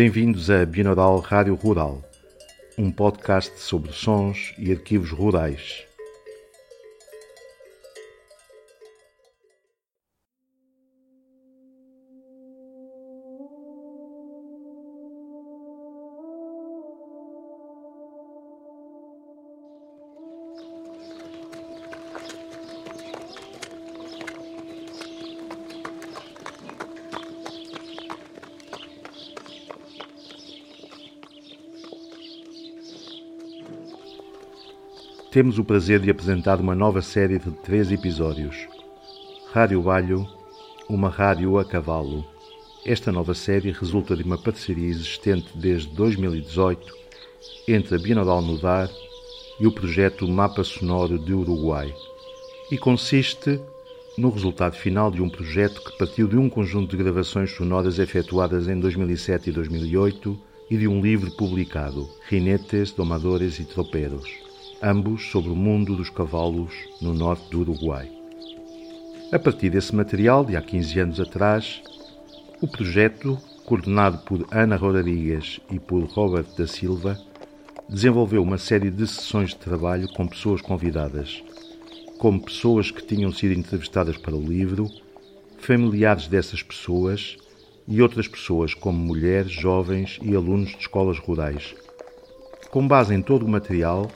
Bem-vindos a Binaural Rádio Rural, um podcast sobre sons e arquivos rurais. Temos o prazer de apresentar uma nova série de três episódios. Rádio Balho, uma rádio a cavalo. Esta nova série resulta de uma parceria existente desde 2018 entre a Bienal Mudar e o projeto Mapa Sonoro de Uruguai e consiste no resultado final de um projeto que partiu de um conjunto de gravações sonoras efetuadas em 2007 e 2008 e de um livro publicado, Rinetes, Domadores e Tropeiros ambos sobre o mundo dos cavalos no norte do Uruguai. A partir desse material, de há 15 anos atrás, o projeto, coordenado por Ana Rodrigues e por Robert da Silva, desenvolveu uma série de sessões de trabalho com pessoas convidadas, como pessoas que tinham sido entrevistadas para o livro, familiares dessas pessoas e outras pessoas como mulheres, jovens e alunos de escolas rurais. Com base em todo o material,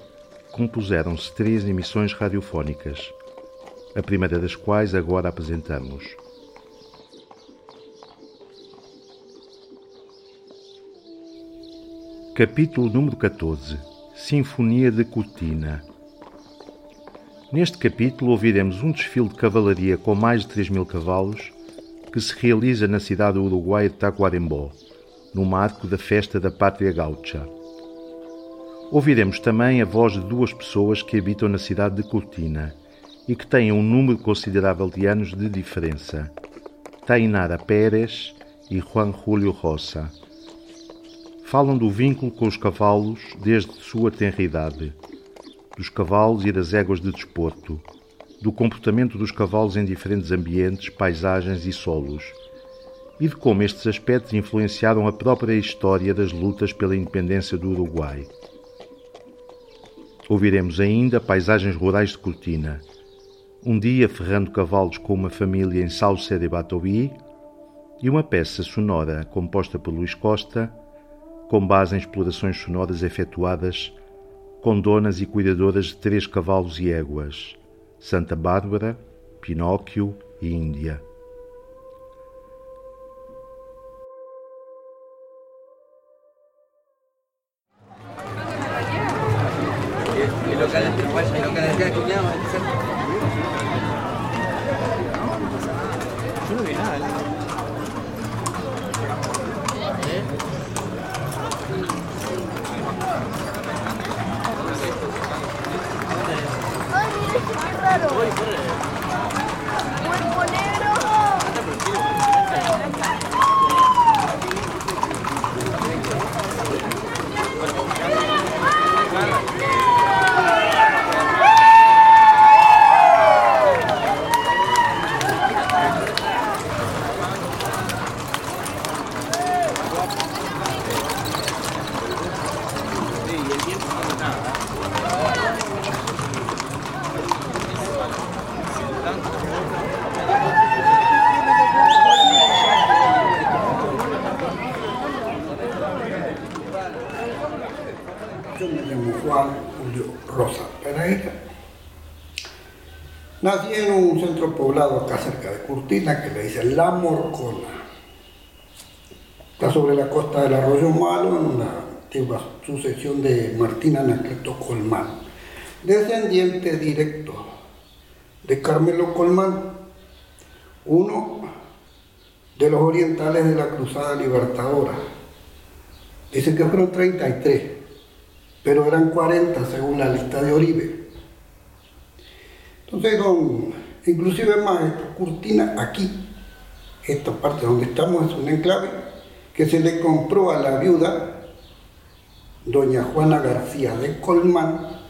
compuseram-se três emissões radiofónicas, a primeira das quais agora apresentamos. Capítulo número 14 Sinfonia de Cortina Neste capítulo ouviremos um desfile de cavalaria com mais de 3 mil cavalos que se realiza na cidade uruguaia de Tacuarembó, no marco da Festa da Pátria Gaúcha. Ouviremos também a voz de duas pessoas que habitam na cidade de Cortina e que têm um número considerável de anos de diferença. Tainara Pérez e Juan Julio Rosa. Falam do vínculo com os cavalos desde sua tenra idade, dos cavalos e das éguas de desporto, do comportamento dos cavalos em diferentes ambientes, paisagens e solos, e de como estes aspectos influenciaram a própria história das lutas pela independência do Uruguai. Ouviremos ainda paisagens rurais de Cortina. Um dia ferrando cavalos com uma família em Sauce de Batoí e uma peça sonora composta por Luís Costa, com base em explorações sonoras efetuadas com donas e cuidadoras de três cavalos e éguas, Santa Bárbara, Pinóquio e Índia. Acá cerca de Curtina que le dicen La Morcona. Está sobre la costa del Arroyo Malo en una antigua sucesión de Martín Anacleto Colmán, descendiente directo de Carmelo Colmán, uno de los orientales de la Cruzada Libertadora. Dicen que fueron 33, pero eran 40 según la lista de Oribe. Entonces, don, inclusive más, esta cortina aquí, esta parte donde estamos es un enclave que se le compró a la viuda, doña Juana García de Colmán,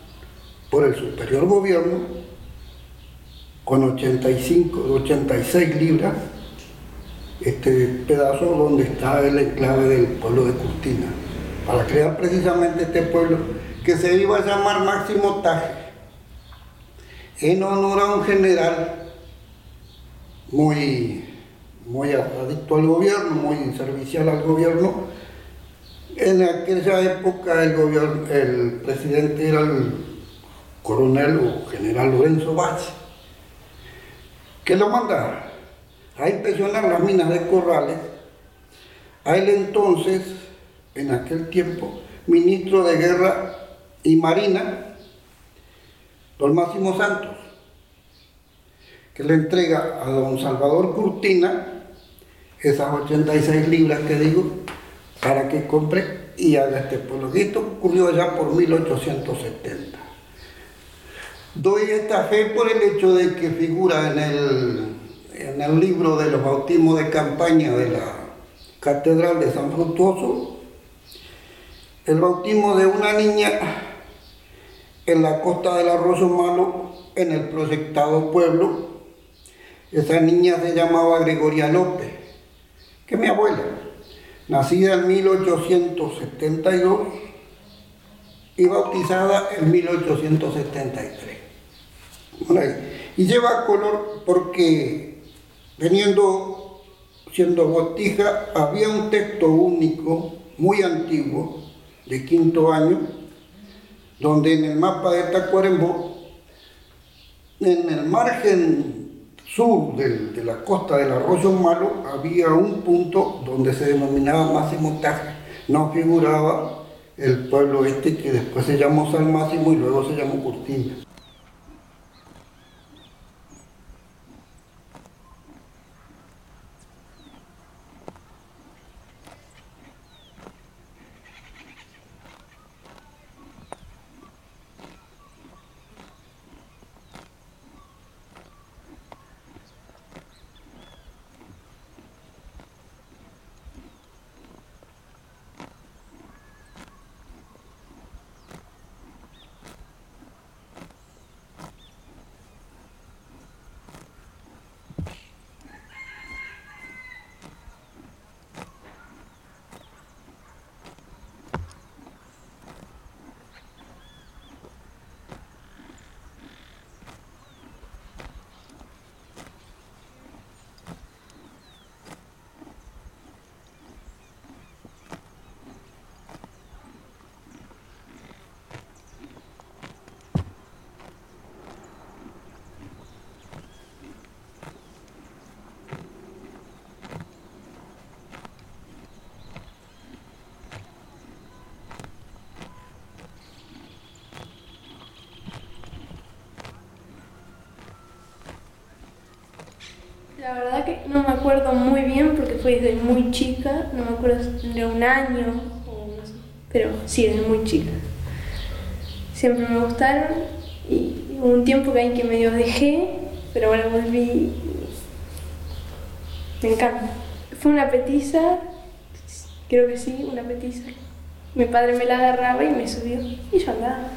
por el superior gobierno, con 85, 86 libras este pedazo donde está el enclave del pueblo de Curtina, para crear precisamente este pueblo que se iba a llamar Máximo Taje, en honor a un general muy, muy adicto al gobierno, muy servicial al gobierno. En aquella época el, gobierno, el presidente era el coronel o general Lorenzo Vázquez, que lo manda a inspeccionar las minas de Corrales. A él entonces, en aquel tiempo, ministro de Guerra y Marina, don Máximo Santos, que le entrega a don Salvador Curtina esas 86 libras que digo, para que compre y haga este pueblo. Esto ocurrió ya por 1870. Doy esta fe por el hecho de que figura en el, en el libro de los bautismos de campaña de la Catedral de San Frutuoso, el bautismo de una niña en la costa del Arroyo Malo, en el proyectado pueblo. Esa niña se llamaba Gregoria López, que es mi abuela, nacida en 1872 y bautizada en 1873. Y lleva color porque teniendo, siendo botija, había un texto único, muy antiguo, de quinto año, donde en el mapa de Tacuarembó, en el margen sur de la costa del Arroyo Malo, había un punto donde se denominaba Máximo Taje. No figuraba el pueblo este que después se llamó San Máximo y luego se llamó Cortina. La verdad que no me acuerdo muy bien porque fue desde muy chica, no me acuerdo de un año, pero sí, desde muy chica. Siempre me gustaron y hubo un tiempo que ahí que medio dejé, pero ahora volví. Me encanta. Fue una petiza, creo que sí, una petiza. Mi padre me la agarraba y me subió y yo andaba.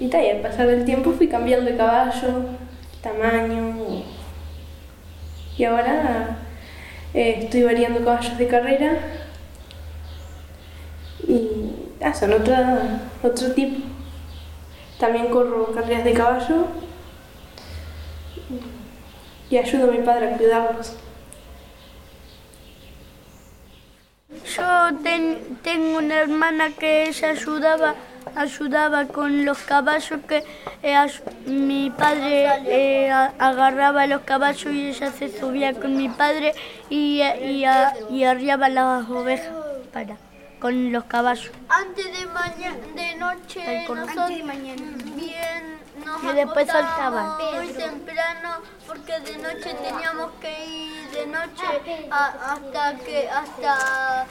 Y, y al pasar del tiempo fui cambiando de caballo, tamaño, y ahora eh, estoy variando caballos de carrera y ah, son otra, otro tipo. También corro carreras de caballo y ayudo a mi padre a cuidarlos. Yo tengo una hermana que ella ayudaba ayudaba con los caballos que eh, mi padre eh, agarraba los caballos y ella se subía con mi padre y, y, y arriaba las ovejas para con los caballos. Antes de mañana, de noche, nosotros bien nos y después soltaban. muy temprano porque de noche teníamos que ir de noche hasta que hasta,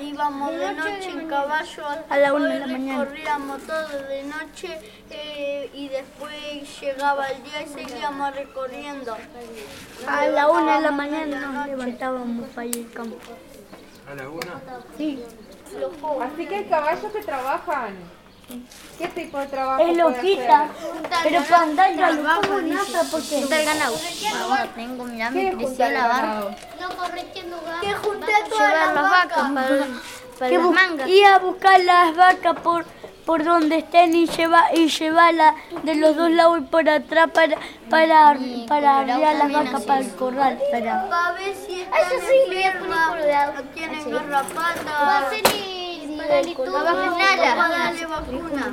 íbamos de noche en caballo a la una de la mañana. Corríamos todo de noche eh, y después llegaba el día y seguíamos recorriendo. A la una de la mañana nos levantábamos para ir al campo. ¿A la una? Sí. Así que hay caballos que trabajan. ¿Qué tipo de trabajo? Es loquita. Pero para andar pongo nada porque... Está el ganado. Ahora tengo, mirá, me creció la barba. Que junté todas las vacas para, para que las bu- mangas. ir a buscar las vacas por por donde estén y lleva y llevarlas de los dos lados y por atrás para para para arriar las vacas para el corral. Para... Para ver si están Eso sí, le voy a poner enfermas, colorado. o tienen garrapatas. Para vacunarla. Para darle vacuna.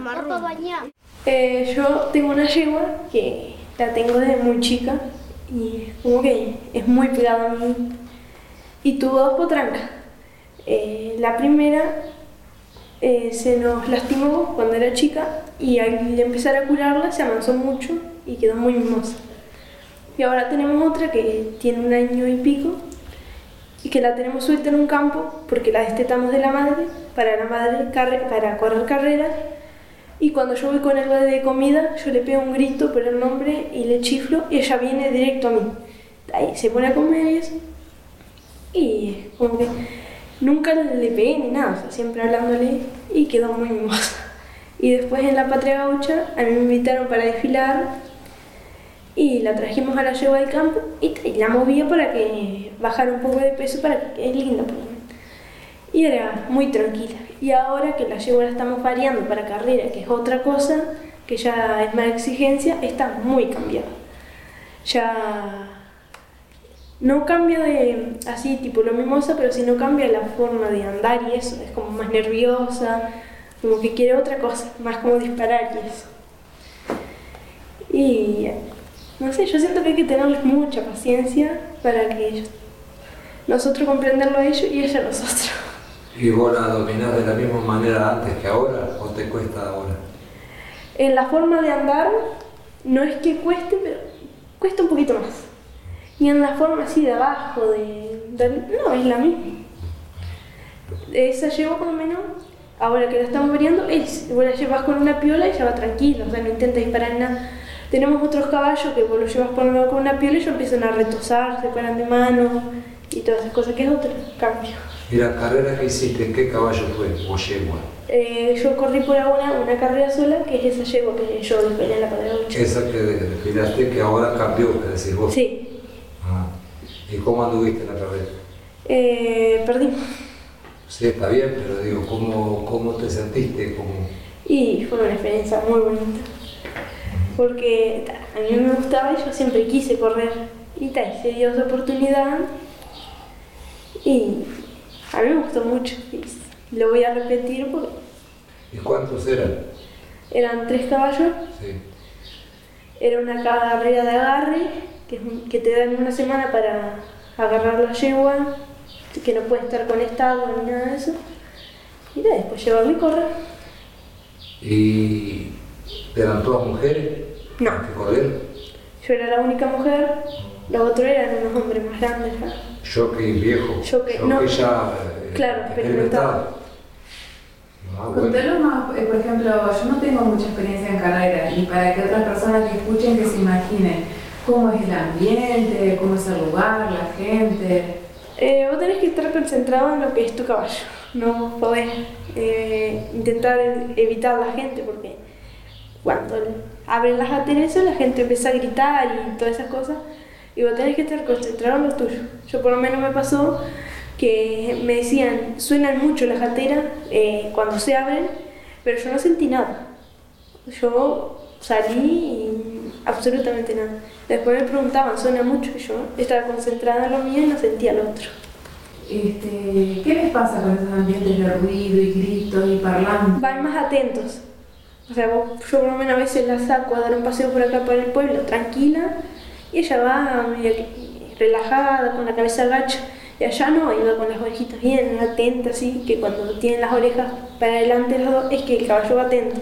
Eh, yo tengo una yegua que la tengo desde muy chica y es como que es muy pegada a mí. Y tuvo dos potrancas. Eh, la primera eh, se nos lastimó cuando era chica y al empezar a curarla se amansó mucho y quedó muy mimosa. Y ahora tenemos otra que tiene un año y pico y que la tenemos suelta en un campo porque la destetamos de la madre para la madre para correr carreras y cuando yo voy con algo de comida yo le pego un grito por el nombre y le chiflo y ella viene directo a mí. Ahí se pone a comer y eso. Y como que nunca le pegué ni nada o sea, siempre hablándole y quedó muy mimosa y después en la patria gaucha a mí me invitaron para desfilar y la trajimos a la yegua del campo y, y la movía para que bajara un poco de peso para que es linda menos. y era muy tranquila. Y ahora que la yegua la estamos variando para carrera que es otra cosa que ya es más exigencia está muy cambiada. Ya no cambia de así tipo lo mimosa pero sí no cambia la forma de andar y eso. Es como más nerviosa como que quiere otra cosa más como disparar y eso. Y no sé, yo siento que hay que tenerles mucha paciencia para que ellos, nosotros comprenderlo a ellos y ella a nosotros. ¿Y vos la dominás de la misma manera antes que ahora o te cuesta ahora? En la forma de andar, no es que cueste, pero cuesta un poquito más. Y en la forma así de abajo, de, de- no, es la misma. Esa llevo por lo menos, ahora que la estamos variando, es, vos la llevas con una piola y ella va tranquila, o sea, no intenta disparar nada. Tenemos otros caballos que vos los llevas por lo menos con una piola y ellos empiezan a retosar, se paran de mano y todas esas cosas, que es otro cambio. ¿Y la carrera que hiciste, en qué caballo fue? ¿O yegua? Eh, yo corrí por alguna una carrera sola, que es esa yegua que yo desvelé en la patria gaucha. Esa que desfilaste que ahora cambió, que decís vos. Sí, Ah. ¿Y cómo anduviste en la carrera? eh, perdí. Sí, está bien, pero digo, ¿cómo, cómo te sentiste? ¿Cómo... Y fue una experiencia muy bonita. Porque ta, a mí me gustaba y yo siempre quise correr. Y ta, y se dio esa oportunidad. Y a mí me gustó mucho. Y lo voy a repetir porque ¿Y cuántos eran? eran tres caballos. Sí. Era una carrera de agarre, que, es un- que te dan una semana para agarrar la yegua, que no puede estar conectado ni nada de eso. Y después llevarlo y correr. ¿Y eran todas mujeres? No. ¿Que corrieron? Yo era la única mujer, los otros eran unos hombres más grandes ya. Jockey viejo. Jockey, no. ya. eh, Claro, experimentado. Ah, bueno. Más, eh, por ejemplo, yo no tengo mucha experiencia en carrera y para que otras personas que escuchen que se imaginen cómo es el ambiente, cómo es el lugar, la gente. Eh, vos tenés que estar concentrado en lo que es tu caballo. No podés eh, intentar evitar la gente porque cuando abren las gateras la gente empieza a gritar y todas esas cosas y vos tenés que estar concentrado en lo tuyo. Yo por lo menos me pasó que me decían, suenan mucho las gateras eh, cuando se abren, pero yo no sentí nada. Yo salí y absolutamente nada. Después me preguntaban, suena mucho y yo estaba concentrada en lo mío y no sentía lo otro. Este, ¿Qué les pasa con esos ambientes de ruido y gritos y parlantes? van más atentos. O sea, vos- yo por lo menos a veces la saco a dar un paseo por acá por el pueblo, tranquila, y ella va relajada, con la cabeza agacha. Y allá no, iba con las orejitas bien atentas, así, que cuando tienen las orejas para adelante las dos, es que el caballo va atento.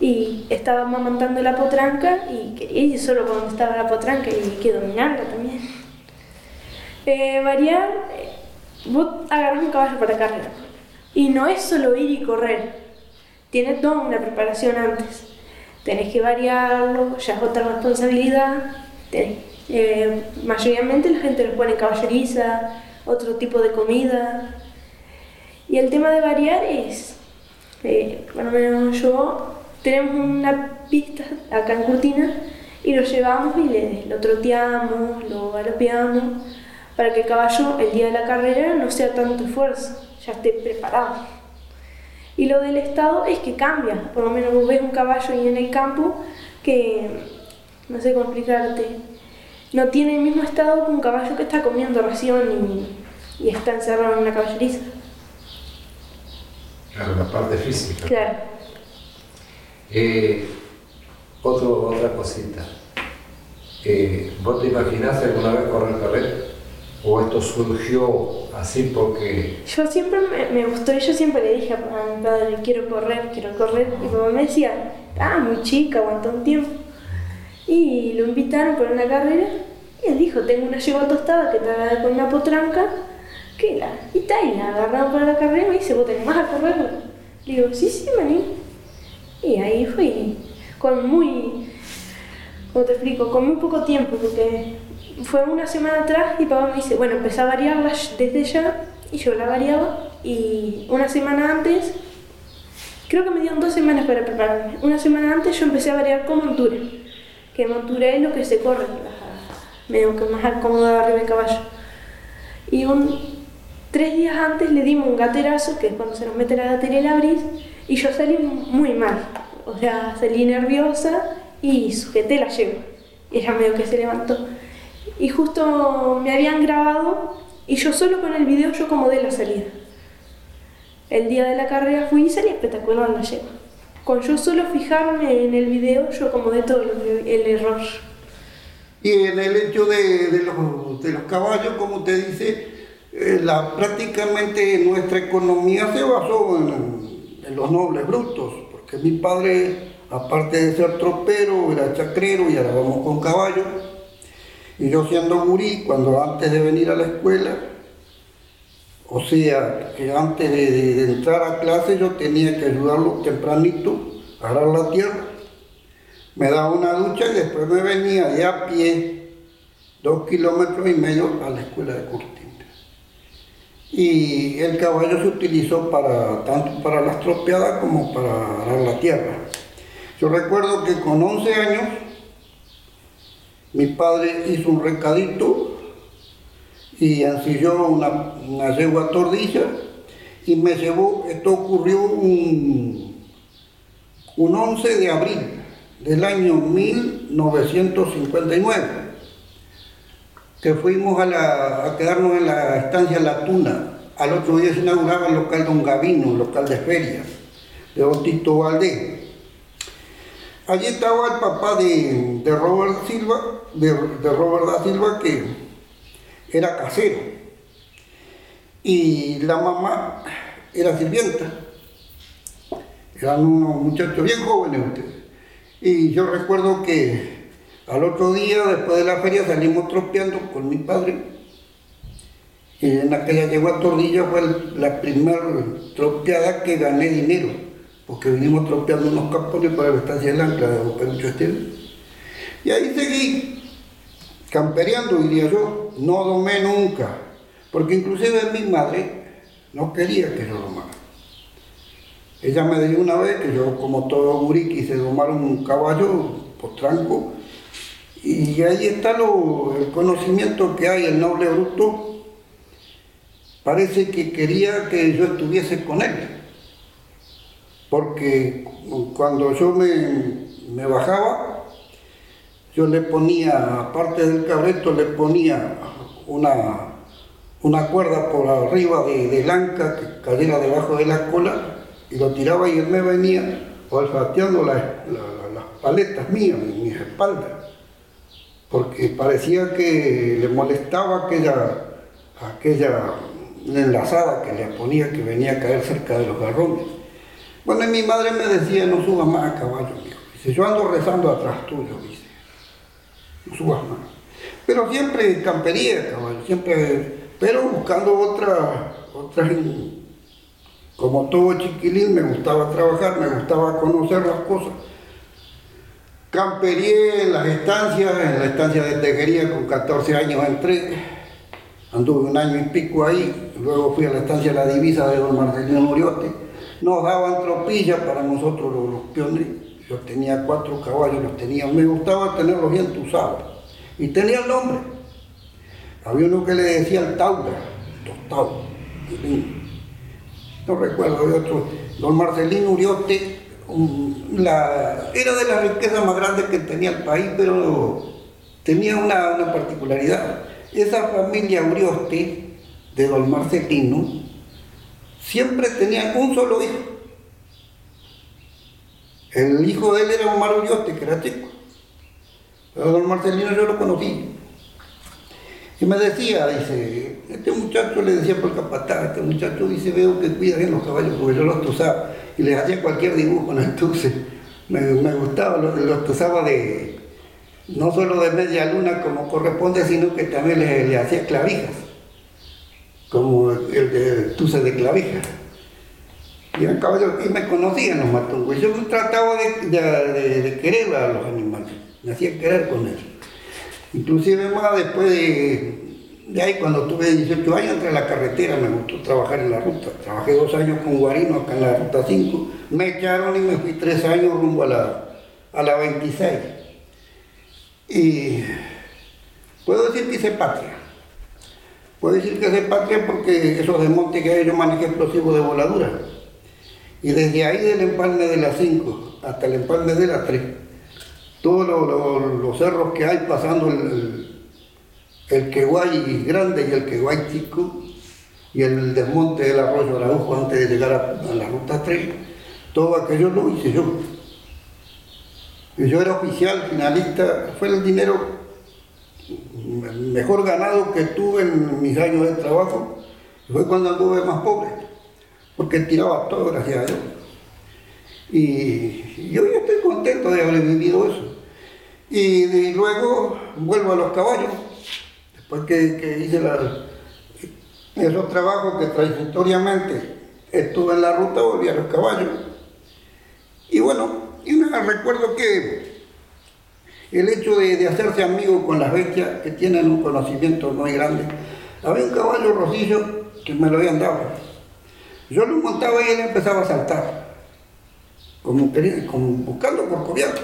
Y estaba amamantando la potranca y quería ir solo cuando estaba la potranca y que dominarla también. Eh, variar, eh, vos agarras un caballo para carrera. Y no es solo ir y correr, tiene toda una preparación antes. Tenés que variarlo, ya es otra responsabilidad. Tenés- eh, la gente les pone caballeriza, otro tipo de comida. Y el tema de variar es, eh, menos yo, tenemos una pistas acá en Curtina y lo llevamos y lo troteamos, lo galopeamos para que el caballo el día de la carrera no sea tanto esfuerzo, ya esté preparado. Y lo del estado es que cambia, por lo menos vos ves un caballo ahí en el campo que, no sé cómo explicarte, no tiene el mismo estado que un caballo que está comiendo ración y, y está encerrado en una caballeriza. Claro, la parte física. Claro. Eh, otro, otra cosita. Eh, ¿Vos te imaginaste alguna vez correr carrera? ¿O esto surgió así porque Yo siempre me, gustó y yo siempre le dije a mi padre, quiero correr, quiero correr. Y mamá me decía, ah, muy chica, aguanta un tiempo. Y lo invitaron por una carrera y él dijo, tengo una yegua tostada que está con una potranca, que la... Y está, y la agarraron para la carrera y me dice, ¿vos tenés más a correr? Le digo, sí, sí, maní. Y ahí fui, con muy, ¿cómo te explico? Con muy poco tiempo, porque fue una semana atrás y papá me dice, bueno, empecé a variarla desde ya y yo la variaba y una semana antes, creo que me dieron dos semanas para prepararme, una semana antes yo empecé a variar con montura, que montura es lo que se corre, medio que más cómodo arriba del caballo. Y un, tres días antes le dimos un gaterazo, que es cuando se nos mete la gatera y la abrís, y yo salí muy mal, o sea, salí nerviosa y sujeté la yegua. Y ella medio que se levantó. Y justo me habían grabado y yo solo con el video yo acomodé la salida. El día de la carrera fui y salí espectacular la yegua. Con yo solo fijarme en el video yo acomodé todo lo que- el error. Y en el hecho de, de los, de los caballos, como te dice, eh, la, prácticamente nuestra economía se basó en, en los nobles brutos, porque mi padre, aparte de ser tropero, era chacrero y ahora vamos con caballos. Y yo siendo gurí, cuando antes de venir a la escuela, o sea, que antes de, entrar a clase yo tenía que ayudarlo tempranito a arar la tierra me daba una ducha y después me venía de a pie dos kilómetros y medio a la escuela de Curtinta. Y el caballo se utilizó para, tanto para las tropeadas como para arar la tierra. Yo recuerdo que con 11 años mi padre hizo un recadito y ensilló una, una yegua tordilla y me llevó, esto ocurrió un, un 11 de abril del año 1959, que fuimos a, quedarnos en la estancia La Tuna. Al otro día se inauguraba el local Don Gavino, el local de ferias, de Don Tito Valdés. Allí estaba el papá de, Robert Silva, de, Robert da Silva, que era casero. Y la mamá era sirvienta. Eran unos muchachos bien jóvenes ustedes. Y yo recuerdo que al otro día, después de la feria, salimos tropeando con mi padre. Y en aquella yegua tordilla fue la primera tropeada que gané dinero, porque vinimos tropeando unos campones para la estancia del ancla de Perucho Esteban. Y ahí seguí, campereando, diría yo, no domé nunca, porque inclusive mi madre no quería que yo domara. Ella me dijo una vez que yo, como todo gurí, quise domar un caballo potranco, y ahí está lo- el conocimiento que hay, el noble bruto, parece que quería que yo estuviese con él, porque cuando yo me, bajaba, yo le ponía, aparte del cabreto, le ponía una, una cuerda por arriba de, de lanca que cayera debajo de la cola y lo tiraba y él me venía olfateando la- la- la- las paletas mías, mis espaldas, porque parecía que le molestaba aquella, aquella enlazada que le ponía que venía a caer cerca de los garrones. Bueno, y mi madre me decía, no subas más a caballo, mijo. Dice, yo ando rezando atrás tuyo, dice no subas más. Pero siempre campería, caballo, siempre, pero buscando otra, otras, como todo chiquilín, me gustaba trabajar, me gustaba conocer las cosas. Camperié en las estancias, en la estancia de tejería con 14 años entré, anduve un año y pico ahí, luego fui a la estancia de la divisa de don Marcelino Uriote, nos daban tropilla para nosotros los, los peones, Yo tenía cuatro caballos, los tenía, me gustaba tenerlos bien tusados. Y tenía el nombre. Había uno que le decía el Taura, tostado. No recuerdo, de otro, don Marcelino Uriote, la, era de las riquezas más grandes que tenía el país, pero tenía una, una particularidad. Esa familia Urioste, de don Marcelino, siempre tenía un solo hijo. El hijo de él era Omar Urioste, que era chico. Pero don Marcelino yo lo conocí. Y me decía, dice, este muchacho le decía por capataz, este muchacho dice, veo que cuida bien los caballos porque yo los tosaba y les hacía cualquier dibujo en el tuce. Me, me gustaba, los, los tosaba de, no solo de media luna como corresponde, sino que también le, le hacía clavijas, como el de tuce de clavijas. Y, el caballo, y me conocían los matungos. Yo trataba de, querer a los animales, me hacía querer con ellos. Inclusive más después de, de, ahí, cuando tuve 18 años, entré a la carretera, me gustó trabajar en la ruta. Trabajé dos años con Guarino acá en la ruta 5. Me echaron y me fui tres años rumbo a la, a la 26. Y puedo decir que hice patria. Puedo decir que hice patria porque esos desmontes que hay yo manejé explosivos de voladura. Y desde ahí del empalme de la 5 hasta el empalme de la 3 todos los, cerros que hay pasando el, el Queguay grande y el Queguay chico y el desmonte del arroyo Araujo antes de llegar a, a, la ruta 3, todo aquello lo hice yo. Y yo era oficial, finalista, fue el dinero mejor ganado que tuve en mis años de trabajo, fue cuando anduve más pobre, porque tiraba todo gracias a Dios. Y yo estoy contento de haber vivido eso. Y, luego vuelvo a los caballos, después que, que hice la, esos trabajos que transitoriamente estuve en la ruta, volví a los caballos. Y bueno, y me recuerdo que el hecho de, de, hacerse amigo con las bestias que tienen un conocimiento muy grande. Había un caballo rosillo que me lo habían dado. Yo lo montaba y él empezaba a saltar como, como buscando por cubierto.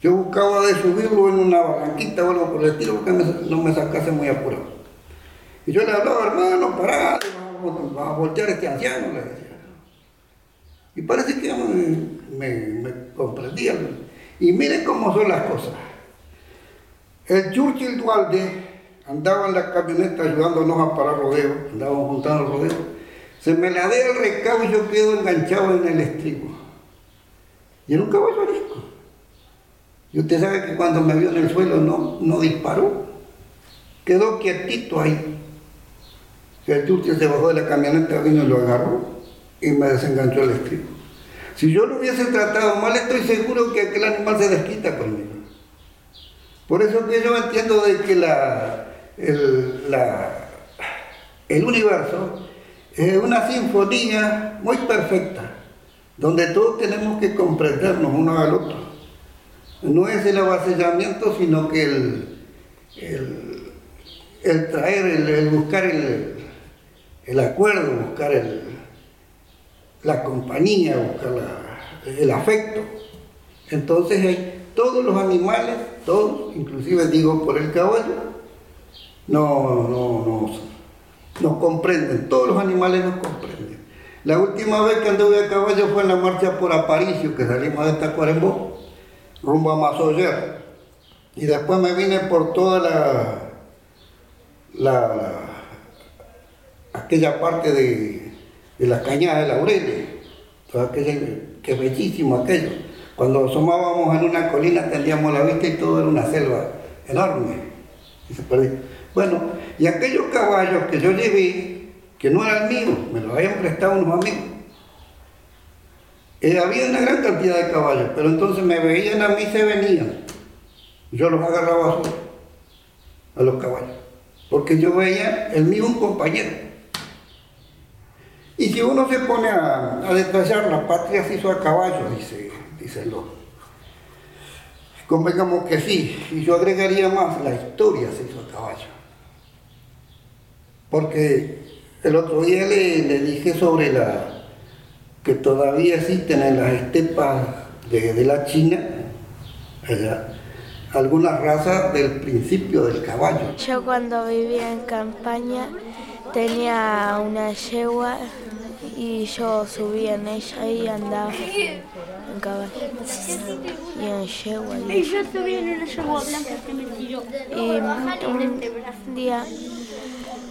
Yo buscaba de subirlo en una barranquita o algo por el estilo porque no me sacase muy apurado. Y yo le hablaba, hermano, pará, vamos a voltear a este anciano, le decía. Y parece que me, me, me comprendía. Y miren cómo son las cosas. El Churchill Dualde andaba en la camioneta ayudándonos a parar rodeo, andábamos juntando rodeo. Se me la el recado y yo quedo enganchado en el estribo. Y era un caballo arisco. Y usted sabe que cuando me vio en el suelo no, no disparó. Quedó quietito ahí. El Churchill se bajó de la camioneta, vino y lo agarró y me desenganchó el estribo. Si yo lo hubiese tratado mal, estoy seguro que aquel animal se desquita conmigo. Por eso que yo entiendo de que la, el, el universo es una sinfonía muy perfecta donde todos tenemos que comprendernos uno al otro. No es el avasallamiento, sino que el, el, el traer, el, el buscar el, el, acuerdo, buscar la compañía, buscar la, el afecto. Entonces hay todos los animales, todos, inclusive digo por el caballo, no, no, no, nos comprenden, todos los animales nos comprenden. La última vez que anduve a caballo fue en la marcha por Aparicio, que salimos de Tacuarembó, rumbo a Mazoyer. Y después me vine por toda la, la, la aquella parte de, de la cañada de Laureles, toda aquella, que bellísimo aquello. Cuando asomábamos en una colina tendíamos la vista y todo era una selva enorme. Y se. Bueno, y aquellos caballos que yo llevé, que no eran míos, me los habían prestado unos amigos. Eh, había una gran cantidad de caballos, pero entonces me veían a mí se venían. Yo los agarraba a, a los caballos, porque yo veía el mío un compañero. Y si uno se pone a, detallar, la patria se hizo a caballo, dice, dice otro. Convengamos que sí, y yo agregaría más, la historia se hizo a caballo. Porque el otro día le, dije sobre la que todavía existen en las estepas de, la China, algunas razas del principio del caballo. Yo cuando vivía en campaña tenía una yegua y yo subía en ella y andaba en caballo y en yegua. Y, yo subía en una yegua blanca que me tiró. Y un día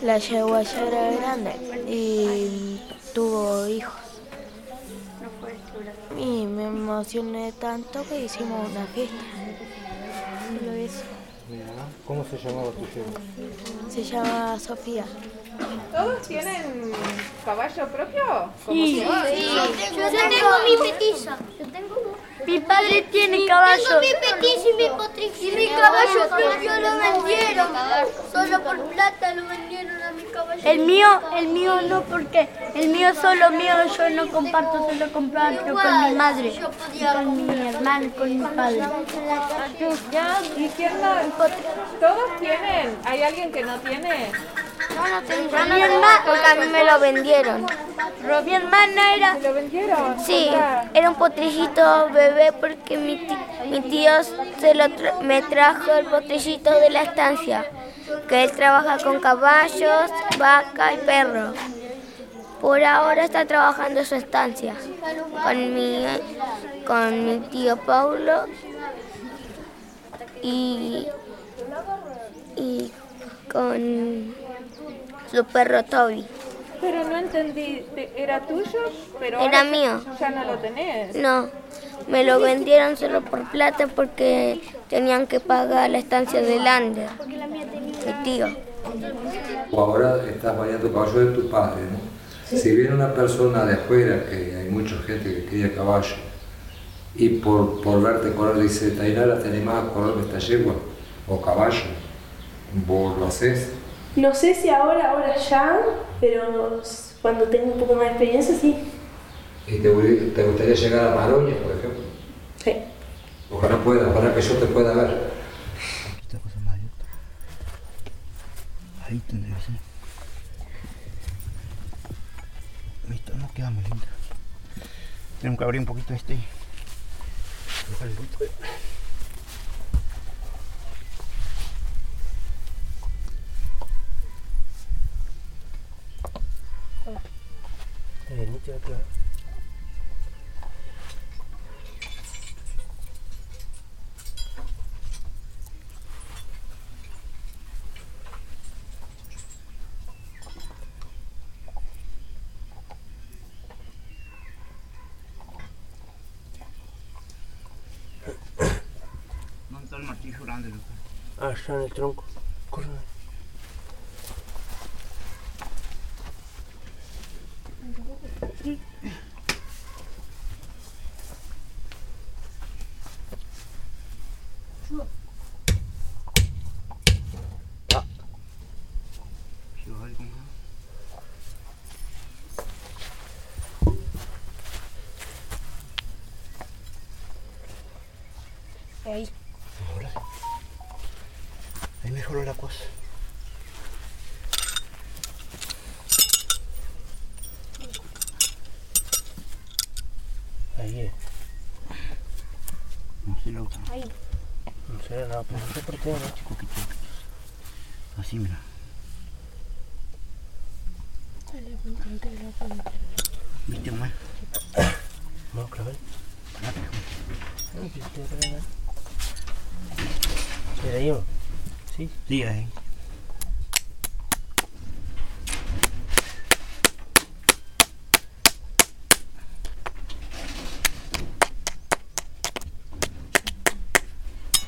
la yegua ya era grande y tuvo hijos. Y me emocioné tanto que hicimos una fiesta. ¿Cómo se llamaba tu yegua? Se llama Sofía. ¿Todos tienen caballo propio? Sí. Yo tengo mi petiza. Yo tengo mi padre tiene caballo. Tengo mi petiza y mi potrix. Y mi caballo propio lo vendieron. Solo por plata lo vendieron a mi caballo. El mío, el mío no, porque el mío solo mío, yo no comparto, solo comparto con mi madre, con mi hermano, con mi padre. ¿Y quién no? ¿Todos tienen? ¿Hay alguien que no tiene? No. Mi hermana, porque a mí me lo vendieron. Mi hermana era... lo vendieron? Sí, era un potrillito bebé porque mi tío, mi tío se lo me trajo el potrillito de la estancia, que él trabaja con caballos, vaca y perro. Por ahora está trabajando en su estancia con mi, con mi tío Paulo y, y con su perro Toby. Pero no entendí, ¿era tuyo? Pero Era mío. Ya no lo tenés. No, me lo vendieron solo por plata porque tenían que pagar la estancia de Lander, mi tío. Ahora estás bañando caballo de tu padre, ¿no? Si viene una persona de afuera, que hay mucha gente que cría caballo, y por, por verte correr dice, Tainara, ¿te animás a correr esta yegua? O caballo, ¿vos lo haces? No sé si ahora, ahora ya, pero cuando tengo un poco más de experiencia, sí. ¿Y te, gustaría llegar a Maroña, por ejemplo? Sí. Ojalá pueda, ojalá que yo te pueda ver. Esta cosa más Ahí tendría que ser. Listo, no queda muy lindo. Tenemos que abrir un poquito este. un kadar. ¿Dónde está el martillo grande, loco? Ah, está en el tronco. Ahora. Ahí mejoró la cosa. Ahí es. No sé la otra. Ahí. No sé nada, pero no sé por qué, ¿no? Chico, que chico. Así, mira. ¿Viste, mamá? No. No, que se te. ¿Era yo? Sí. Sí, ahí.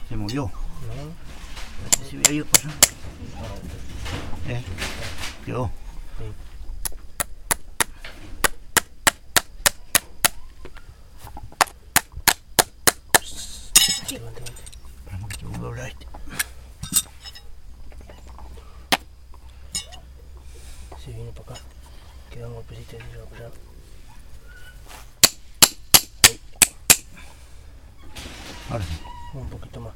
Se murió. No. No sé si hubiera ido por allá. Eh, quedó. Sí. Levante, levante. Esperamos que se doblar este. Sí, viene para acá. Queda un golpecito y se va para allá. Ahí, Ahora sí. un poquito más.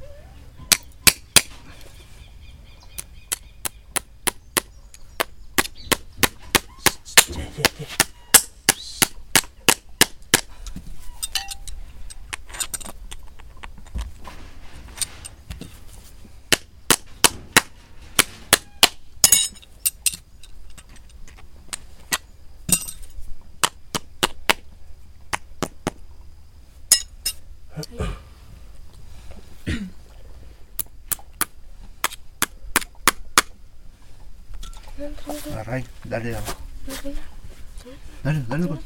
Sí, sí, sí. Agarra ahí, dale de abajo. Dale, dale. dale.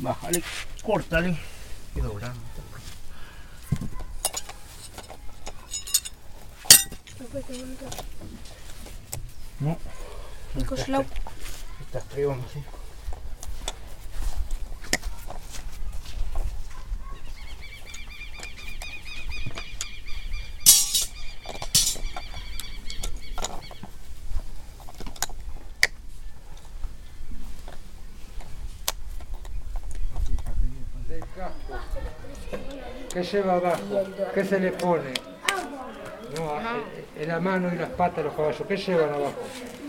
Bájale, córtale doblando. No. Koślał. Está frío, no sé. Del casco. ¿Qué lleva abajo? ¿Qué se le pone? No, en la mano y las patas de los caballos. ¿Qué llevan abajo?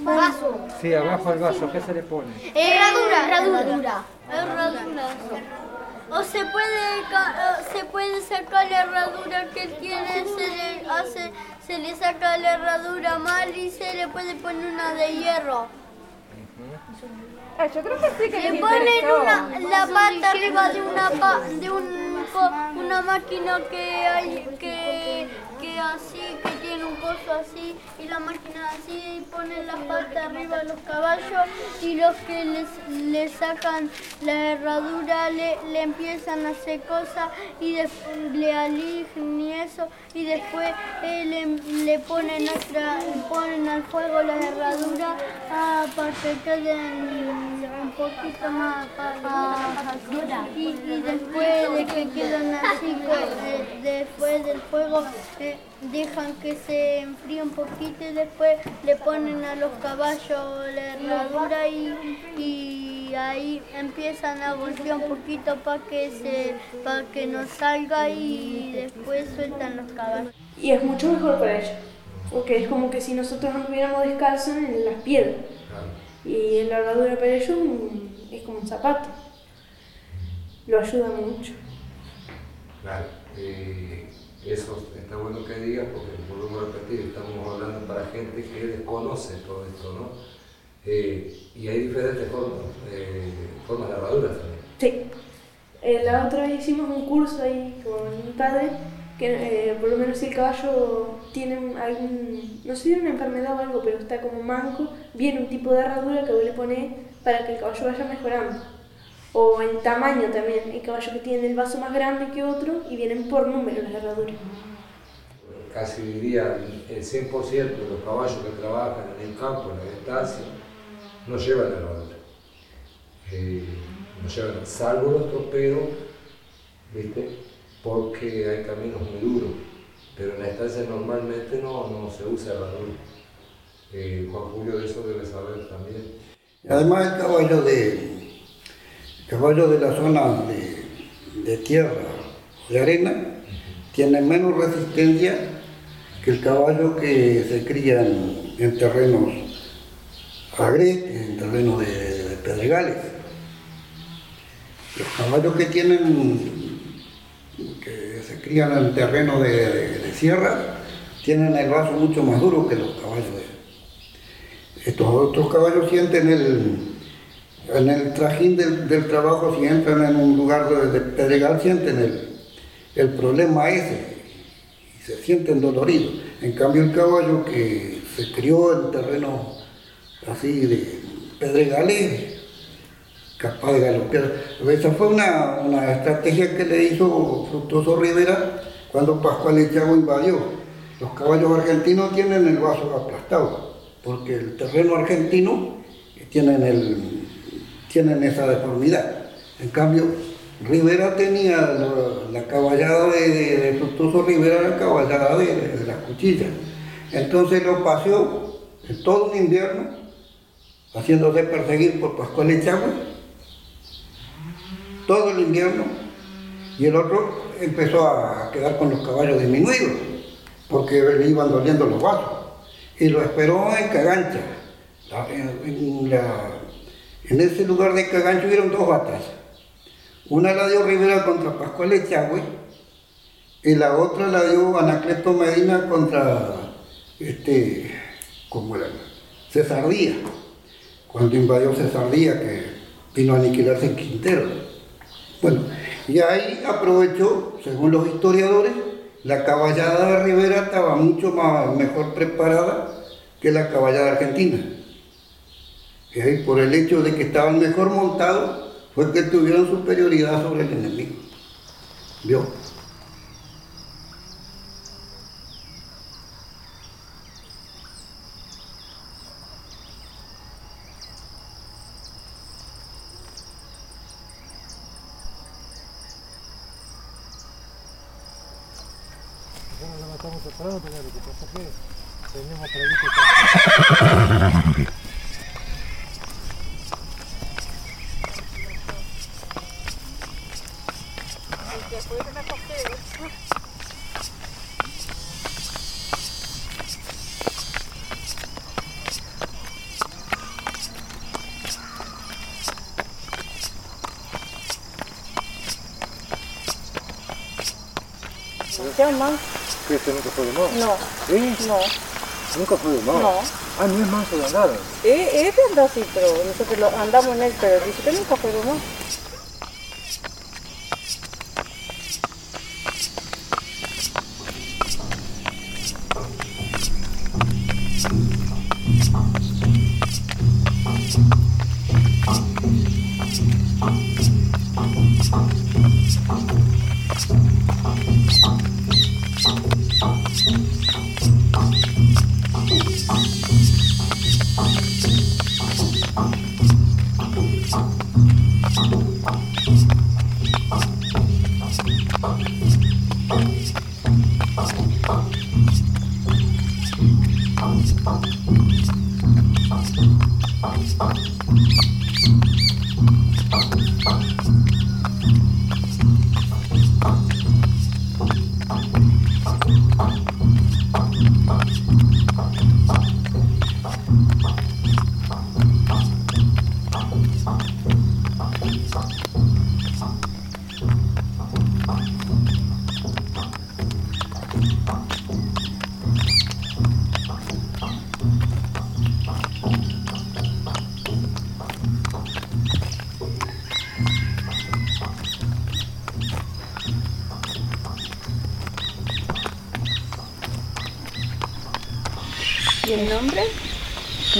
Vaso. Sí, abajo el vaso. ¿Qué se le pone? Herradura. Herradura. Herradura. O se puede, se puede sacar la herradura que él tiene, se le hace, se le saca la herradura mal y se le puede poner una de hierro. Ah, yo creo que sí que Le ponen una, la pata arriba de una pa- de un co- una máquina que hay que, que así, que tiene un coso así, y la máquina así y ponen la pata arriba de los caballos y los que les, le sacan la herradura le, le empiezan a hacer cosas y le aligen y eso y después eh, le, ponen otra, ponen al fuego la herradura ah, para que queden un poquito más para y, y después de que quedan así después del fuego eh, dejan que se enfríe un poquito y después le ponen a los caballos la herradura y, y ahí empiezan a golpear un poquito para que se para que no salga y después sueltan los caballos Y es mucho mejor para ellos, porque es como que si nosotros anduviéramos descalzos en las piedras. Y la herradura para ellos es como un zapato. Lo ayuda mucho. Claro, eh, eso está bueno que digas porque volvemos a repetir, estamos hablando para gente que desconoce todo esto, ¿no? Eh, y hay diferentes formas, eh, formas de herraduras también. Sí. Eh, la otra vez hicimos un curso ahí con mi padre, que por lo menos si el caballo tiene un- algún, no sé si una enfermedad o algo, pero está como manco, viene un tipo de herradura que vos le ponés para que el caballo vaya mejorando. O en tamaño también, hay caballos que tienen el vaso más grande que otro y vienen por número las herraduras. Casi diría el 100% de los caballos que trabajan en el campo, en la estancia, no llevan herradura. Eh, no llevan, salvo los troperos, ¿viste? Porque hay caminos muy duros. Pero en la estancia normalmente no, no se usa herradura. Eh, Juan Julio de eso debe saber también. Además el caballo de, el caballo de la zona de, tierra o de arena tiene menos resistencia que el caballo que se cría en, en terrenos agrestes, en terrenos de, pedregales. Los caballos que tienen, que se crían en terreno de, de- sierra, tienen el vaso mucho más duro que los caballos estos otros caballos sienten el, en el trajín del, trabajo, si entran en un lugar de, de pedregal, sienten el, problema ese y se sienten doloridos. En cambio, el caballo que se crió en terreno así de pedregales, capaz de galopear. Esa fue una, una estrategia que le hizo Fructuoso Rivera cuando Pascual Echavo invadió. Los caballos argentinos tienen el vaso aplastado, porque el terreno argentino tienen, el, tienen esa deformidad. En cambio, Rivera tenía la, la caballada de, de, de Rivera, la caballada de, las cuchillas. Entonces lo paseó todo un invierno, haciéndose perseguir por Pascual Echagüe, todo el invierno, y el otro empezó a quedar con los caballos disminuidos, porque le iban doliendo los vasos, y lo esperó en Cagancha. En la- en ese lugar de Cagancha hubieron dos batallas, Una la dio Rivera contra Pascual Echagüe y la otra la dio Anacleto Medina contra este, ¿cómo era? César Díaz, cuando invadió César Díaz, que vino a aniquilarse en Quintero. Bueno, y ahí aprovechó, según los historiadores, la caballada de Rivera estaba mucho más, mejor preparada que la caballada argentina. Ahí, por el hecho de que estaban mejor montados, fue que tuvieron superioridad sobre el enemigo. ¿Vio temprano, pero lo que pasa es que tenemos previsto que... ¿Qué más? ¿Que este nunca fue de más? No, ¿Sí? no, Nunca fue de más. no. Ah, no es manso de andar. Eh, es anda así, pero nosotros lo- andamos en él, pero dice que nunca fue más. ¿Y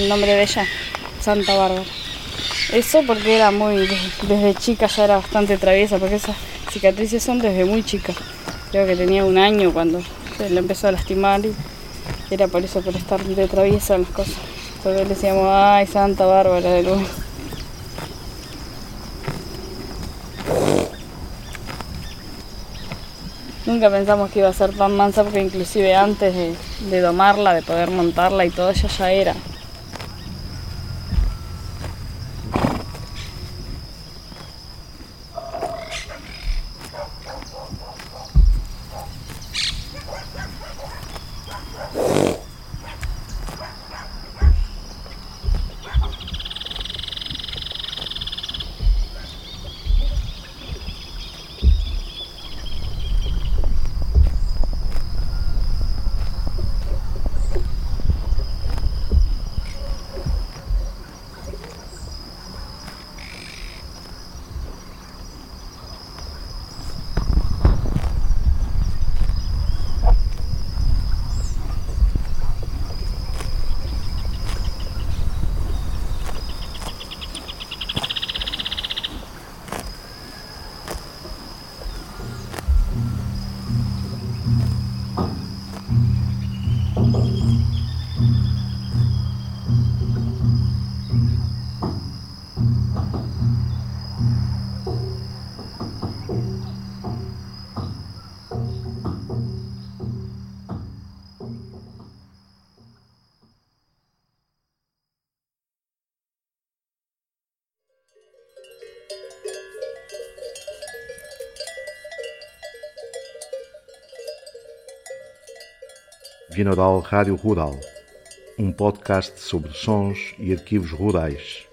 El nombre de ella, Santa Bárbara. Eso porque era muy, desde, chica ya era bastante traviesa, porque esas cicatrices son desde muy chica. Creo que tenía un año cuando se le empezó a lastimar y era por eso, por estar de traviesa en las cosas. Entonces le decíamos, ay, Santa Bárbara de nuevo. Nunca pensamos que iba a ser tan mansa porque inclusive antes de domarla, de poder montarla y todo, ella ya era. Vinodal Rádio Rural, um podcast sobre sons e arquivos rurais.